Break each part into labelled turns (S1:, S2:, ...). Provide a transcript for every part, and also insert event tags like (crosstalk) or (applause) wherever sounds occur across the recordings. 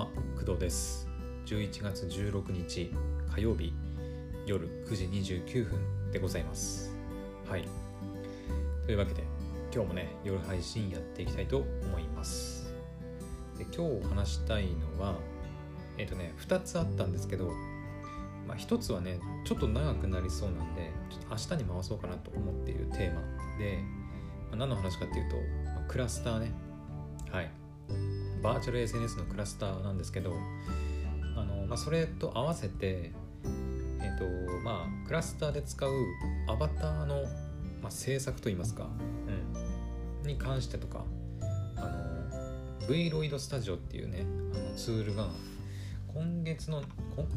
S1: は工藤です。11月16日火曜日夜9時29分でございます。はい。というわけで今日もね夜配信やっていきたいと思います。で今日お話したいのはえっ、とね2つあったんですけどまあ、1つはねちょっと長くなりそうなんでちょっと明日に回そうかなと思っているテーマで、まあ、何の話かっていうと、まあ、クラスターね。はい。バーチャル SNS のクラスターなんですけどあの、まあ、それと合わせてえ、ー、とまあクラスターで使うアバターの、まあ、制作といいますか、うん、に関してとかあの Vroid Studio っていうねあのツールが今月の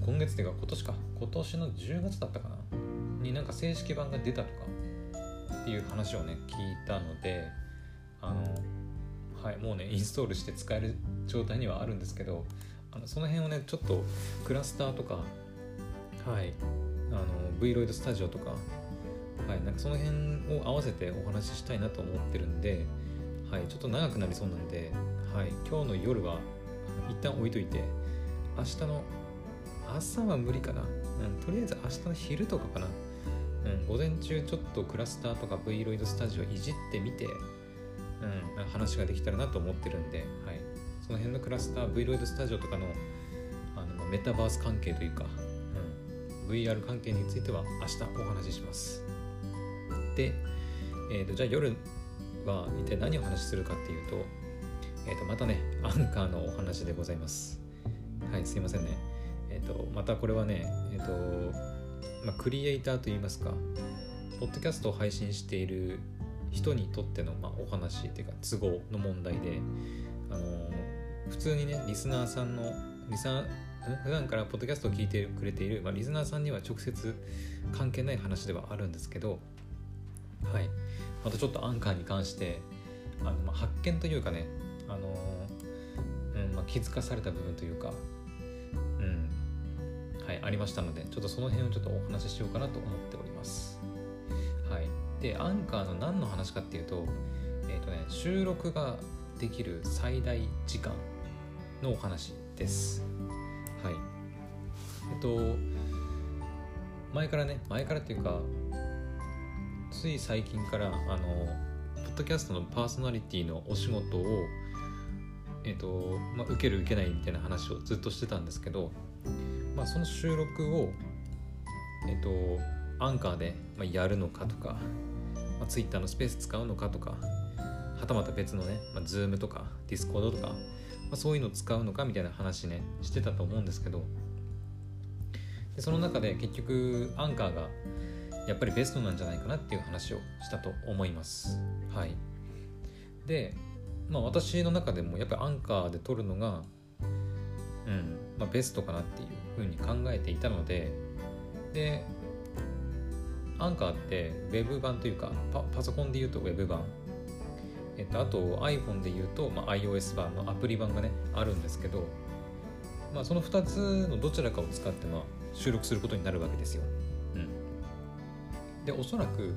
S1: 今月っていうか今年か今年の10月だったかなになんか正式版が出たとかっていう話をね聞いたのであのはいもうねインストールして使える状態にはあるんですけどあのその辺をねちょっとクラスターとかはいあの Vroid Studio とかはいなんかその辺を合わせてお話ししたいなと思ってるんではいちょっと長くなりそうなんではい今日の夜は一旦置いといて明日の朝は無理かな、うん、とりあえず明日の昼とかかな、うん、午前中ちょっとクラスターとか Vroid スタジオいじってみて、うん、話ができたらなと思ってるんで、はい、その辺のクラスター Vroid スタジオとかのあのメタバース関係というか、うん、VR 関係については明日お話しします。で、えーと、じゃあ夜は一体何を話しするかっていうと,、えーとまたねアンカーのお話でございます。はいすいませんね。え、ー、とまたこれはねえ、ー、とまあ、クリエイターといいますかポッドキャストを配信している人にとっての、まあ、お話っていうか都合の問題であの普通にねリスナーさんのリスナー普段からポッドキャストを聞いてくれている、まあ、リスナーさんには直接関係ない話ではあるんですけどはいまたちょっとアンカーに関してあの、まあ、発見というかねあの、うんまあ、気づかされた部分というかうんはい、ありましたのでちょっとその辺をちょっとお話ししようかなと思っております。でアンカーの何の話かっていうと,、えーとね、収録ができる最大時間のお話です。はい。えっと前からね前からっていうかつい最近からあのポッドキャストのパーソナリティのお仕事をえっとまあ、受ける受けないみたいな話をずっとしてたんですけどまあ、その収録を、えっと、アンカーでまやるのかとか、まあ、Twitter のスペース使うのかとか、はたまた別のね、まあ、Zoom とか Discord とか、まあ、そういうの使うのかみたいな話ね、してたと思うんですけど、でその中で結局、アンカーがやっぱりベストなんじゃないかなっていう話をしたと思います。はい。で、まあ私の中でもやっぱりアンカーで撮るのが、うん、まあ、ベストかなっていうふうに考えていたのででアンカーって Web 版というかパパソコンで言うと Web 版えっと、あと iPhone で言うと、まあ、iOS 版のアプリ版がねあるんですけど、まあ、その2つのどちらかを使って、まあ、収録することになるわけですよ。うん、でおそらく、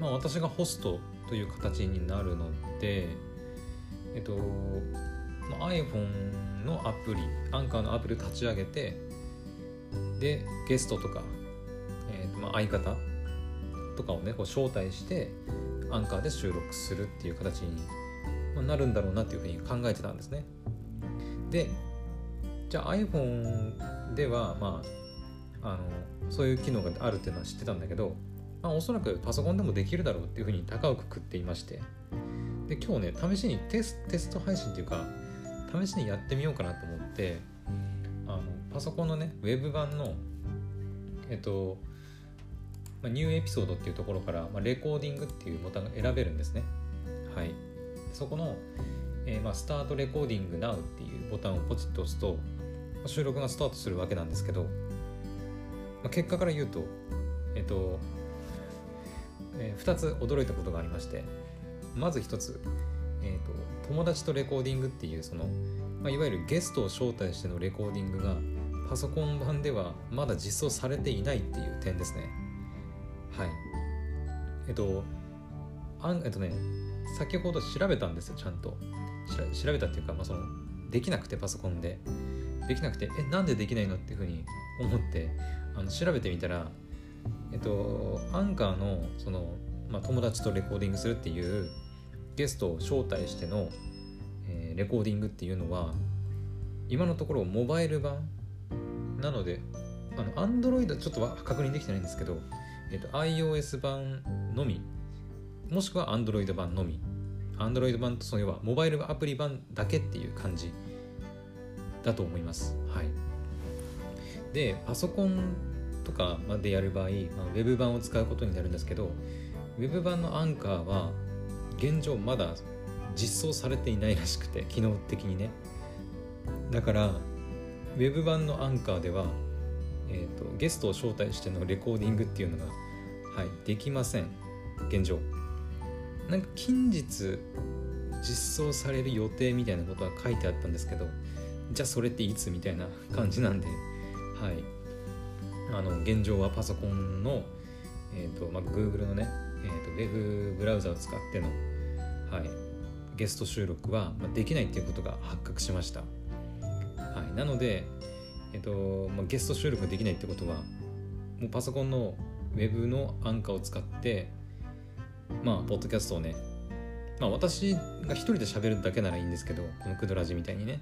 S1: まあ、私がホストという形になるのでえっと、まあ、iPhone のアプリアンカーのアプリを立ち上げてでゲストとか、えーとまあ、相方とかをねこう招待してアンカーで収録するっていう形になるんだろうなっていうふうに考えてたんですね。でじゃあ iPhone ではまああのそういう機能があるっていうのは知ってたんだけど、まあ、おそらくパソコンでもできるだろうっていうふうに高をくくっていましてで今日ね試しにテステスト配信っていうか試しにやってみようかなと思ってあのパソコンのねウェブ版のえっと、まあ、ニューエピソードっていうところから、まあ、レコーディングっていうボタンが選べるんですね。はい。そこの、えー、まあ、スタートレコーディング Now っていうボタンをポチッと押すと、まあ、収録がスタートするわけなんですけど、まあ、結果から言うとえっと、えー、2つ驚いたことがありましてまず1つえーと、友達とレコーディングっていうその、まあ、いわゆるゲストを招待してのレコーディングがパソコン版ではまだ実装されていないっていう点ですね。はい。えっとあんえっとね先ほど調べたんですよちゃんと。調べたっていうか、まあ、そのできなくてパソコンで。できなくてえなんでできないのっていうふうに思ってあの調べてみたらえっとアンカーのその、まあ、友達とレコーディングするっていうゲストを招待しての、えー、レコーディングっていうのは今のところモバイル版なのであの Android ちょっとは確認できてないんですけど、えっと、iOS 版のみもしくは Android 版のみ。Android 版とその要はモバイルアプリ版だけっていう感じだと思います。はい、でパソコンとかでやる場合、まあ、ウェブ版を使うことになるんですけどウェブ版のアンカーは現状まだ実装されていないらしくて機能的にね。だからウェブ版のアンカーでは、えーと、ゲストを招待してのレコーディングっていうのが、はい、できません。現状。なんか近日実装される予定みたいなことは書いてあったんですけどじゃあそれっていつみたいな感じなんではい。あの現状はパソコンの、えーとまあ、Google のね、えーと、ウェブブラウザを使っての、はい、ゲスト収録はできないっていうことが発覚しました、はい、なので、えーとま、ゲスト収録できないってことはもうパソコンのウェブのアンカーを使ってまあポッドキャストをねまあ私が一人で喋るだけならいいんですけどこのクドラジみたいにね。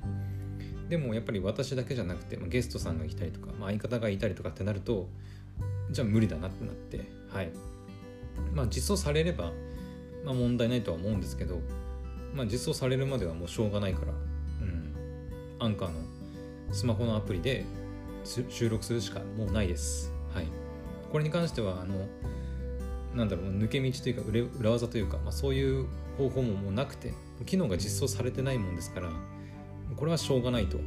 S1: でもやっぱり私だけじゃなくて、ま、ゲストさんがいたりとか、まあ、相方がいたりとかってなるとじゃあ無理だなってなってはい。まあ実装されれば、まあ、問題ないとは思うんですけど、まあ、実装されるまではもうしょうがないからうん。アンカーのスマホのアプリで収録するしかもうないです。はい。これに関してはあのなんだろう抜け道というか裏技というか、まあ、そういう方法ももうなくて機能が実装されてないもんですからこれはしょうがないと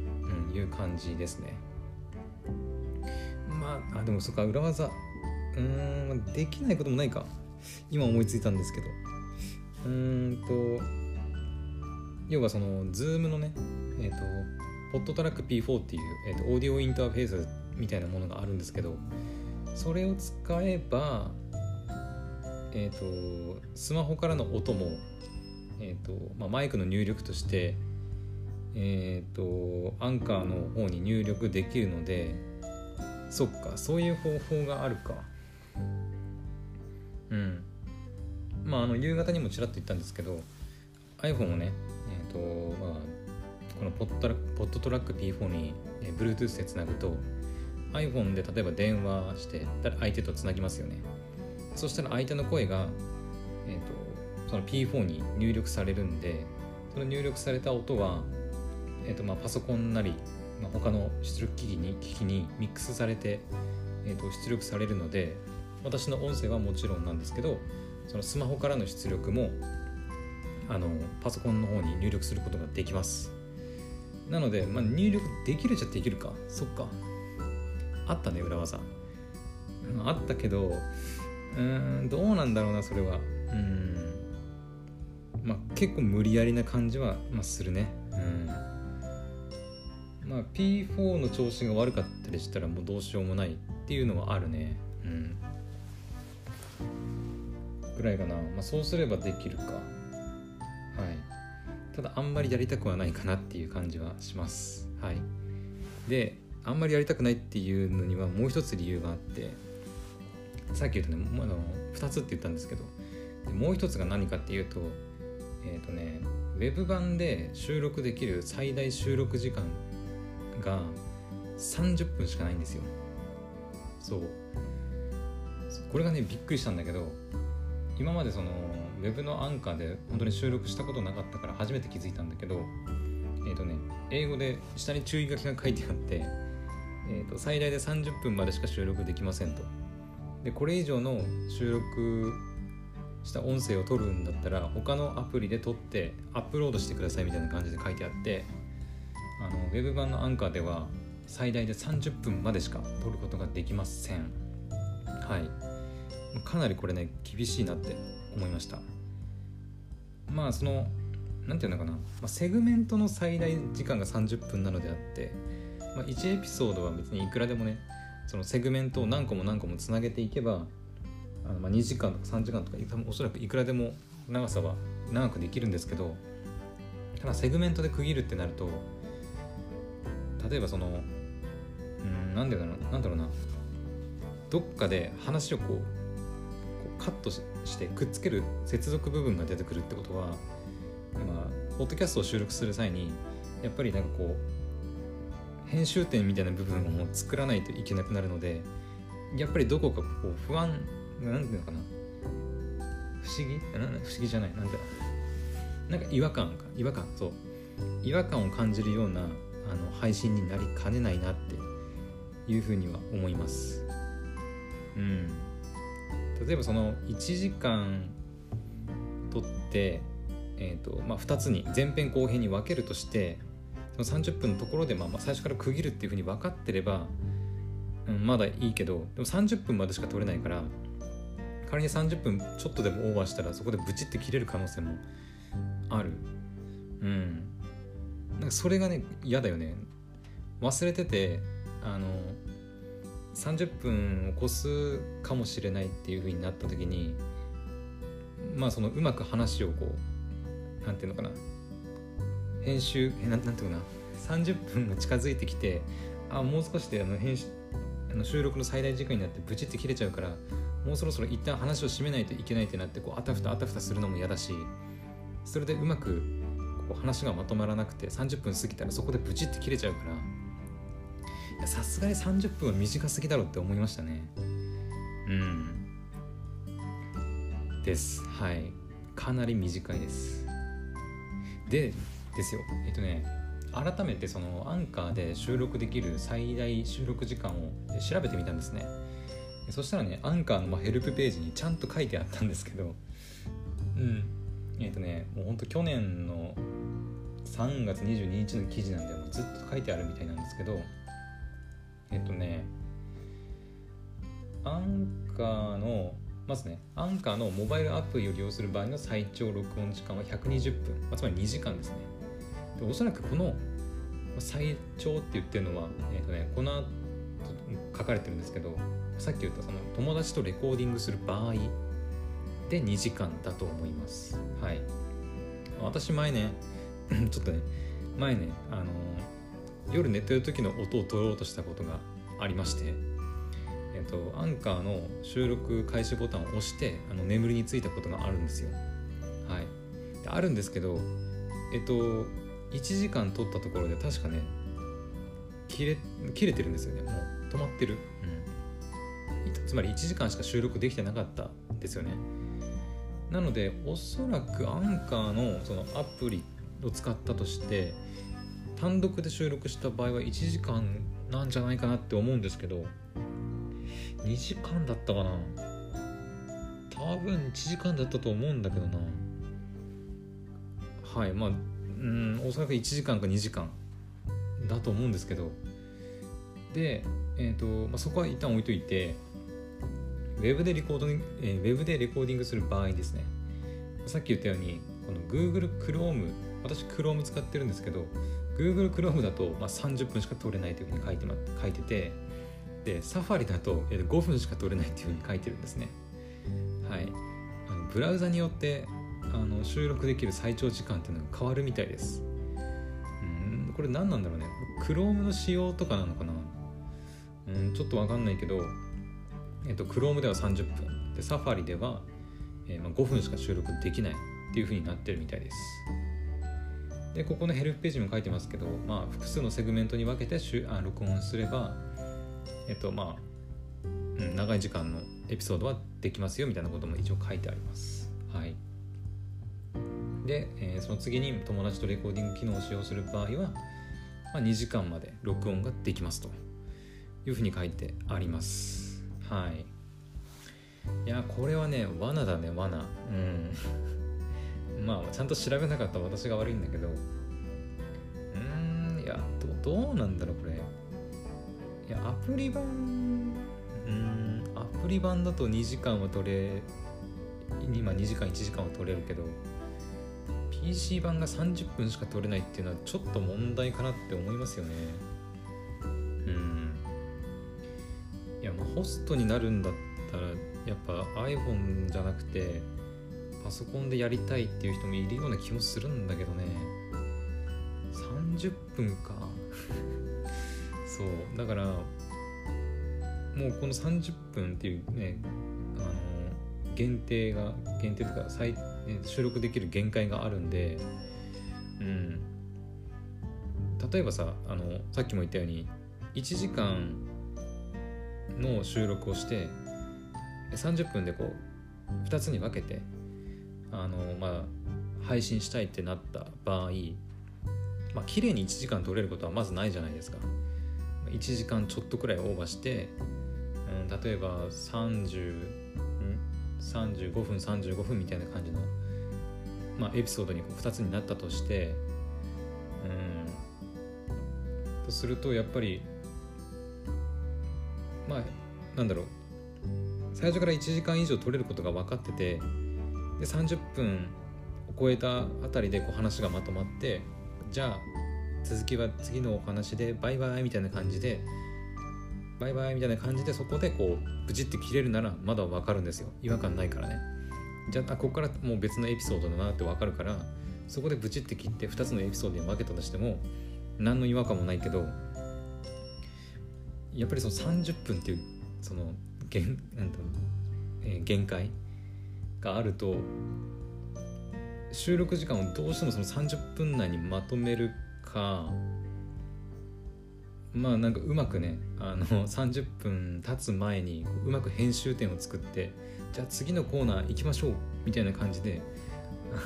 S1: いう感じですね。まああでもそっか裏技。うんできないこともないか。今思いついたんですけど。うーんと要はその Zoom のねえっ、ー、とポットトラック P4 っていう、えーと、オーディオインターフェースみたいなものがあるんですけどそれを使えばえっ、ー、とスマホからの音も、えーとまあ、マイクの入力としてえっ、ー、とアンカーの方に入力できるのでそっかそういう方法があるか。うん。まああの夕方にもちらっと言ったんですけど iPhone をねえっ、ー、とまあこのポットポットトラック P4 に、え Bluetooth でつなぐと iPhone で例えば電話して相手とつなぎますよね。そしたら相手の声が、えーと、とその P4 に入力されるんでその入力された音はえーとまあ、パソコンなり、まあ、他の出力機器に機器にミックスされて、えー、と出力されるので私の音声はもちろんなんですけどそのスマホからの出力もあのパソコンの方に入力することができます。なので、まあ、入力できるじゃできるか。そっか。あったね裏技。あったけどうんどうなんだろうなそれは。うん。まあ結構無理やりな感じは、まあ、するね。うん。まあ、P4 の調子が悪かったりしたらもうどうしようもないっていうのはあるね。うん。ぐらいかな、まあ、そうすればできるか。はいただあんまりやりたくはないかなっていう感じはします。はい。であんまりやりたくないっていうのにはもう一つ理由があってさっき言ったねあの2つって言ったんですけどもう一つが何かっていうとえっ、ー、とねウェブ版で収録できる最大収録時間が30分しかないんですよ。そう。これがねびっくりしたんだけど今までそのウェブのアンカーで本当に収録したことなかったから初めて気づいたんだけどえっ、ー、とね英語で下に注意書きが書いてあって、(laughs) えーと、最大で30分までしか収録できませんと。でこれ以上の収録した音声を取るんだったら他のアプリで撮ってアップロードしてくださいみたいな感じで書いてあってあのウェブ版のアンカーでは最大で30分までしか撮ることができません。はい。かなりこれね厳しいなって思いました。まあその何て言うのかな、まあ、セグメントの最大時間が30分なのであって、まあ、1エピソードは別にいくらでもねそのセグメントを何個も何個もつなげていけばあのまあ2時間とか3時間とか多分おそらくいくらでも長さは長くできるんですけどただセグメントで区切るってなると例えばそのうんなんだろうなんだろうな。どっかで話をこうカットしてくっつける接続部分が出てくるってことはまあポッドキャストを収録する際にやっぱりなんかこう編集点みたいな部分をもう作らないといけなくなるのでやっぱりどこかこう不安なんていうのかな。不思議？不思議じゃない。なんだなんか違和感か。違和感。そう。違和感を感じるようなあの配信になりかねないなっていうふうには思います。うん。例えばその1時間撮ってえーとまあ、2つに前編後編に分けるとしてその30分のところでまあ最初から区切るっていうふうに分かってれば、うん、まだいいけどでも30分までしか撮れないから仮に30分ちょっとでもオーバーしたらそこでブチって切れる可能性もある。うん。なんかそれがね嫌だよね。忘れててあの30分を越すかもしれないっていう風になった時にまあそのうまく話をこうなんていうのかな。編集えなんなんていうのかな。30分が近づいてきてあもう少しであの編集あの収録の最大時間になってブチって切れちゃうからもうそろそろ一旦話を締めないといけないってなってこうあたふたあたふたするのも嫌だしそれでうまくこう話がまとまらなくて30分過ぎたらそこでブチって切れちゃうからさすがに30分は短すぎだろうって思いましたね。うん。です。はい。かなり短いです。でですよ。えっとね改めてそのアンカーで収録できる最大収録時間を調べてみたんですね。そしたらねアンカーのヘルプページにちゃんと書いてあったんですけどうん。えっ、とねもうほんと去年の3月22日の記事なんでもずっと書いてあるみたいなんですけどえっ、とねアンカーのまずねアンカーのモバイルアプリを利用する場合の最長録音時間は120分、まあ、つまり2時間ですね。でおそらくこの最長って言ってるのは、えーとね、この書かれてるんですけどさっき言ったその友達とレコーディングする場合で2時間だと思います。はい。私前ね (clears throat) ちょっとね前ねあの夜寝てる時の音を取ろうとしたことがありましてえっとアンカーの収録開始ボタンを押してあの眠りについたことがあるんですよ。はい。であるんですけどえっと1時間撮ったところで確かね切れ切れてるんですよね。もう止まってる、うん、つまり1時間しか収録できてなかったんですよね。なのでおそらくアンカーのそのアプリを使ったとして単独で収録した場合は1時間なんじゃないかなって思うんですけど2時間だったかな。多分1時間だったと思うんだけどな。はいまあうんおそらく1時間か2時間だと思うんですけど。で、えーとまあ、そこは一旦置いといてウェブでレコードに、えー、ウェブでレコーディングする場合ですね。さっき言ったようにこの Google Chrome 私 Chrome 使ってるんですけど Google Chrome だと、まあ、30分しか撮れないというふうに書いて,、ま、書いててで Safari だと5分しか撮れないというふうに書いてるんですね。はい。あのブラウザによってあの収録できる最長時間っていうのが変わるみたいです。うんこれ何なんだろうね。Chrome の仕様とかなのかな。うんちょっと分かんないけどえっと Chrome では30分。で Safari では、えー、まあ、5分しか収録できないっていう風になってるみたいです。でここのヘルプページにも書いてますけど、まあ、複数のセグメントに分けてあ録音すればえっとまあ、うん、長い時間のエピソードはできますよみたいなことも一応書いてあります。はい。で、えー、その次に友達とレコーディング機能を使用する場合は、まあ、2時間まで録音ができますというふうに書いてあります。はい。いやこれはね罠だね罠。うん。まあちゃんと調べなかった私が悪いんだけど。うんいやどどうなんだろうこれ。いやアプリ版うんアプリ版だと2時間は取れ今2時間1時間は取れるけど PC 版が30分しか取れないっていうのはちょっと問題かなって思いますよね。うん。いやまあホストになるんだったらやっぱ iPhone じゃなくてパソコンでやりたいっていう人もいるような気もするんだけどね。30分か。(laughs) そう。だからもうこの30分っていうねあの限定が限定というか再収録できる限界があるんでうん。例えばさあのさっきも言ったように1時間の収録をして30分でこう2つに分けてあのまあ配信したいってなった場合まあ綺麗に1時間取れることはまずないじゃないですか。1時間ちょっとくらいオーバーして、うん、例えば30 35分35分みたいな感じの、まあ、エピソードにこう2つになったとしてうん。とするとやっぱりまあなんだろう。最初から1時間以上取れることが分かっててで30分を超えたあたりでこう話がまとまってじゃあ続きは次のお話でバイバイみたいな感じでバイバイみたいな感じでそこでこうブチって切れるならまだ分かるんですよ。違和感ないからね。じゃあここからもう別のエピソードだなって分かるからそこでブチって切って2つのエピソードに分けたとしても何の違和感もないけどやっぱりその30分っていうその限なんと、えー、限界があると収録時間をどうしてもその30分内にまとめるかまあなんかうまくねあの30分経つ前にうまく編集点を作ってじゃあ次のコーナー行きましょうみたいな感じで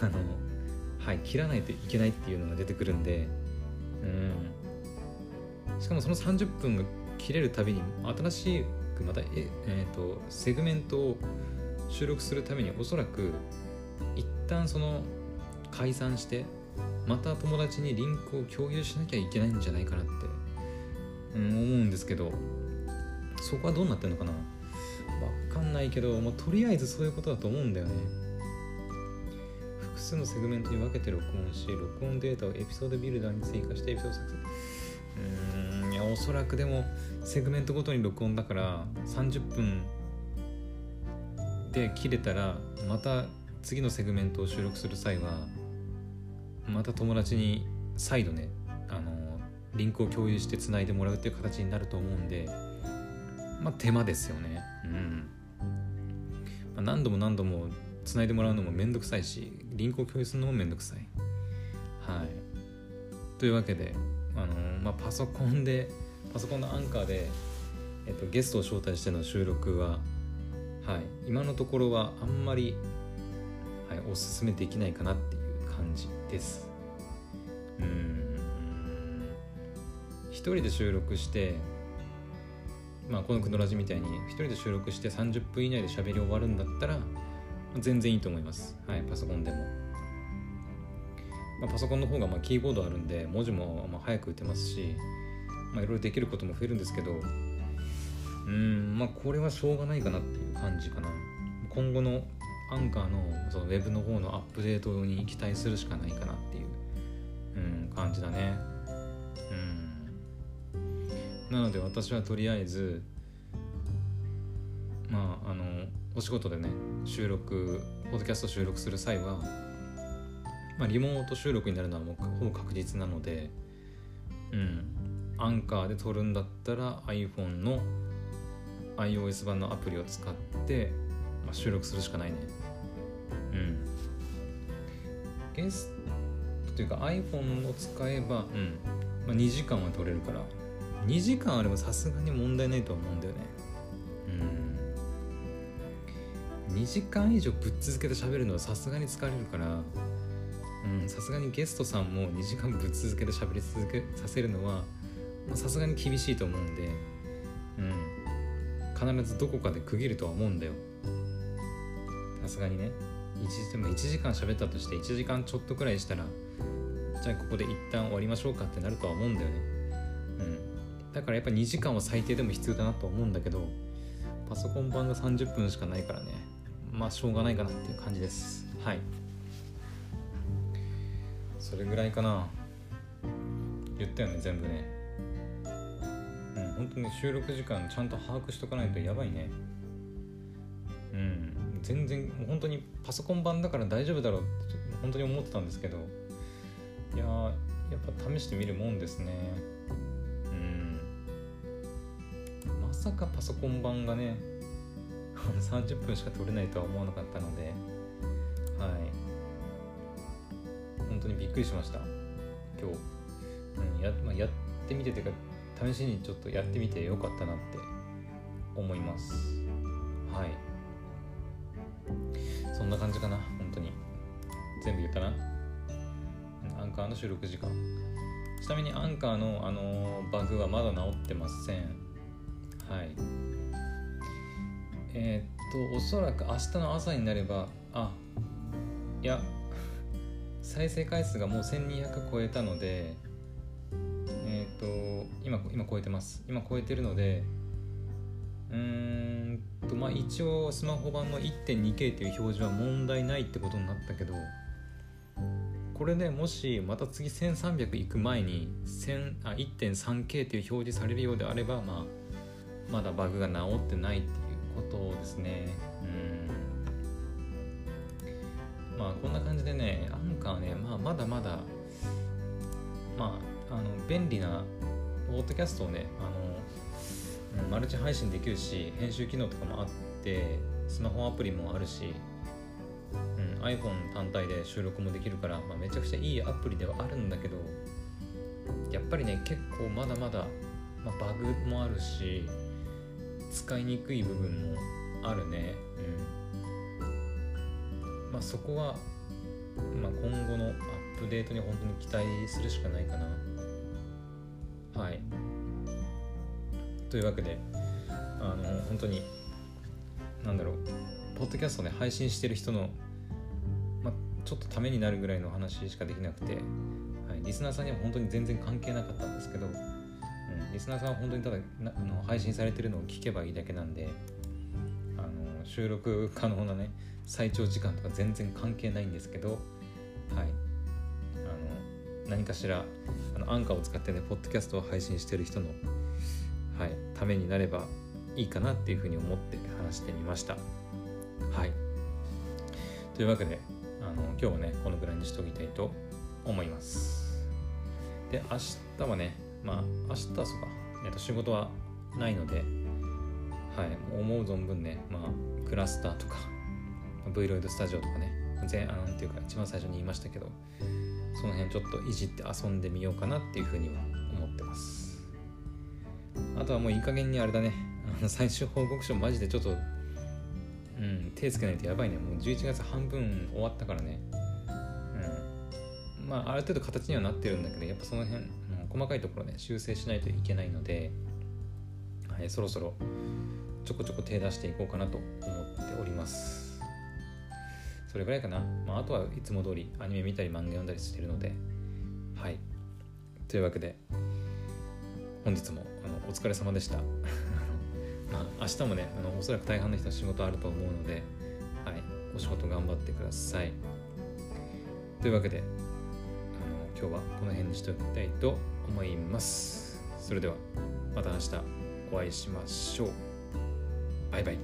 S1: あのはい切らないといけないっていうのが出てくるんでうん。しかもその30分が切れるたびに新しくまたえ、えーと、セグメントを収録するためにおそらく一旦その解散してまた友達にリンクを共有しなきゃいけないんじゃないかなって、思うんですけどそこはどうなってんのかな？わかんないけど、まあ、とりあえずそういうことだと思うんだよね。複数のセグメントに分けて録音し録音データをエピソードビルダーに追加してエピソード作成。うんいやおそらくでもセグメントごとに録音だから30分で切れたらまた次のセグメントを収録する際はまた友達に再度ねあのリンクを共有してつないでもらうっていう形になると思うんでまあ手間ですよね。うん、まあ、何度も何度もつないでもらうのもめんどくさいしリンクを共有するのもめんどくさい。はい。というわけであのまあ、パソコンでパソコンのアンカーで、えっと、ゲストを招待しての収録は、はい、今のところはあんまり、はい、おすすめできないかなっていう感じです。うん。一人で収録してまあこのくのラジみたいに一人で収録して30分以内で喋り終わるんだったら全然いいと思います。はいパソコンでも。まあ、パソコンの方がまあキーボードあるんで文字もまあ早く打てますし、まあ、いろいろできることも増えるんですけどうんまあこれはしょうがないかなって感じかな。今後のアンカーのそのウェブの方のアップデートに期待するしかないかなっていう、うん、感じだね。うん。なので私はとりあえずまああのお仕事でね収録ポッドキャスト収録する際はまあ、リモート収録になるのはもうほぼ確実なので、うん、アンカーで撮るんだったら iPhone の iOS 版のアプリを使って、まあ、収録するしかないね。うん。ゲストというか iPhone を使えば、うんまあ、2時間は撮れるから、2時間あればさすがに問題ないと思うんだよね。うん。2時間以上ぶっ続けて喋るのはさすがに疲れるからさすがにゲストさんも2時間ぶっ続けて喋り続けさせるのはさすがに厳しいと思うんで、うん、必ずどこかで区切るとは思うんだよ。さすがにね。1, でも1時間喋ったとして1時間ちょっとくらいしたらじゃあここで一旦終わりましょうかってなるとは思うんだよね。うん。だからやっぱ2時間は最低でも必要だなと思うんだけどパソコン版が30分しかないからね。まあしょうがないかなっていう感じです。はい。それぐらいかな。言ったよね全部ね。本当に収録時間ちゃんと把握しとかないとやばいね。うん。全然もう本当にパソコン版だから大丈夫だろうって本当に思ってたんですけど。いややっぱ試してみるもんですね。うん。まさかパソコン版がね (laughs) 30分しか撮れないとは思わなかったので。はい。本当にびっくりしました。今日、うんやまあ、やってみてというか試しにちょっとやってみてよかったなって思います。はい。そんな感じかな本当に。全部言ったな。アンカーの収録時間。ちなみにアンカーの、あのバグはまだ治ってません。はい。えー、っとおそらく明日の朝になればあいや再生回数がもう1200超えたので、今今超えてます。今超えてるのでうーんとまあ一応スマホ版の 1.2K という表示は問題ないってことになったけどこれでもしまた次1300いく前にあ 1.3K という表示されるようであれば、まあ、まだバグが治ってないっていうことですね。うん。まあこんな感じでねアンカーね、まあ、まだまだまああの便利なポッドキャストをねあのマルチ配信できるし編集機能とかもあってスマホアプリもあるしうん、iPhone 単体で収録もできるから、まあ、めちゃくちゃいいアプリではあるんだけどやっぱりね結構まだまだ、まあ、バグもあるし使いにくい部分もあるね。うん。まあそこは、まあ、今後のアップデートに本当に期待するしかないかな。はい。というわけであの本当になんだろうポッドキャストね配信してる人のまちょっとためになるぐらいの話しかできなくて、はい、リスナーさんには本当に全然関係なかったんですけど、うん、リスナーさんは本当にただなあの配信されてるのを聞けばいいだけなんであの収録可能なね最長時間とか全然関係ないんですけど、何かしらあのアンカーを使ってねポッドキャストを配信してる人の、はい、ためになればいいかなっていうふうに思って話してみました。はい。というわけであの今日はねこのぐらいにしておきたいと思います。で明日はねまあ明日はそうか、えっと、仕事はないのではい思う存分ねまあクラスターとか V ロイドスタジオとかね全あのっていうか一番最初に言いましたけどその辺ちょっといじって遊んでみようかなっていうふうには思ってますあとはもういい加減にあれだね (laughs) あの最終報告書マジでちょっとうん、手つけないとやばいね。もう11月半分終わったからね。うん。まあ、ある程度形にはなってるんだけど、やっぱその辺、細かいところね、修正しないといけないので、はい、そろそろちょこちょこ手出していこうかなと思っております。それぐらいかな。まあ、あとはいつも通りアニメ見たり漫画読んだりしてるので、はい。というわけで、本日もあのお疲れ様でした。(laughs) まあ、明日もねあのおそらく大半の人は仕事あると思うので、はい、お仕事頑張ってくださいというわけであの今日はこの辺にしておきたいと思いますそれではまた明日お会いしましょうバイバイ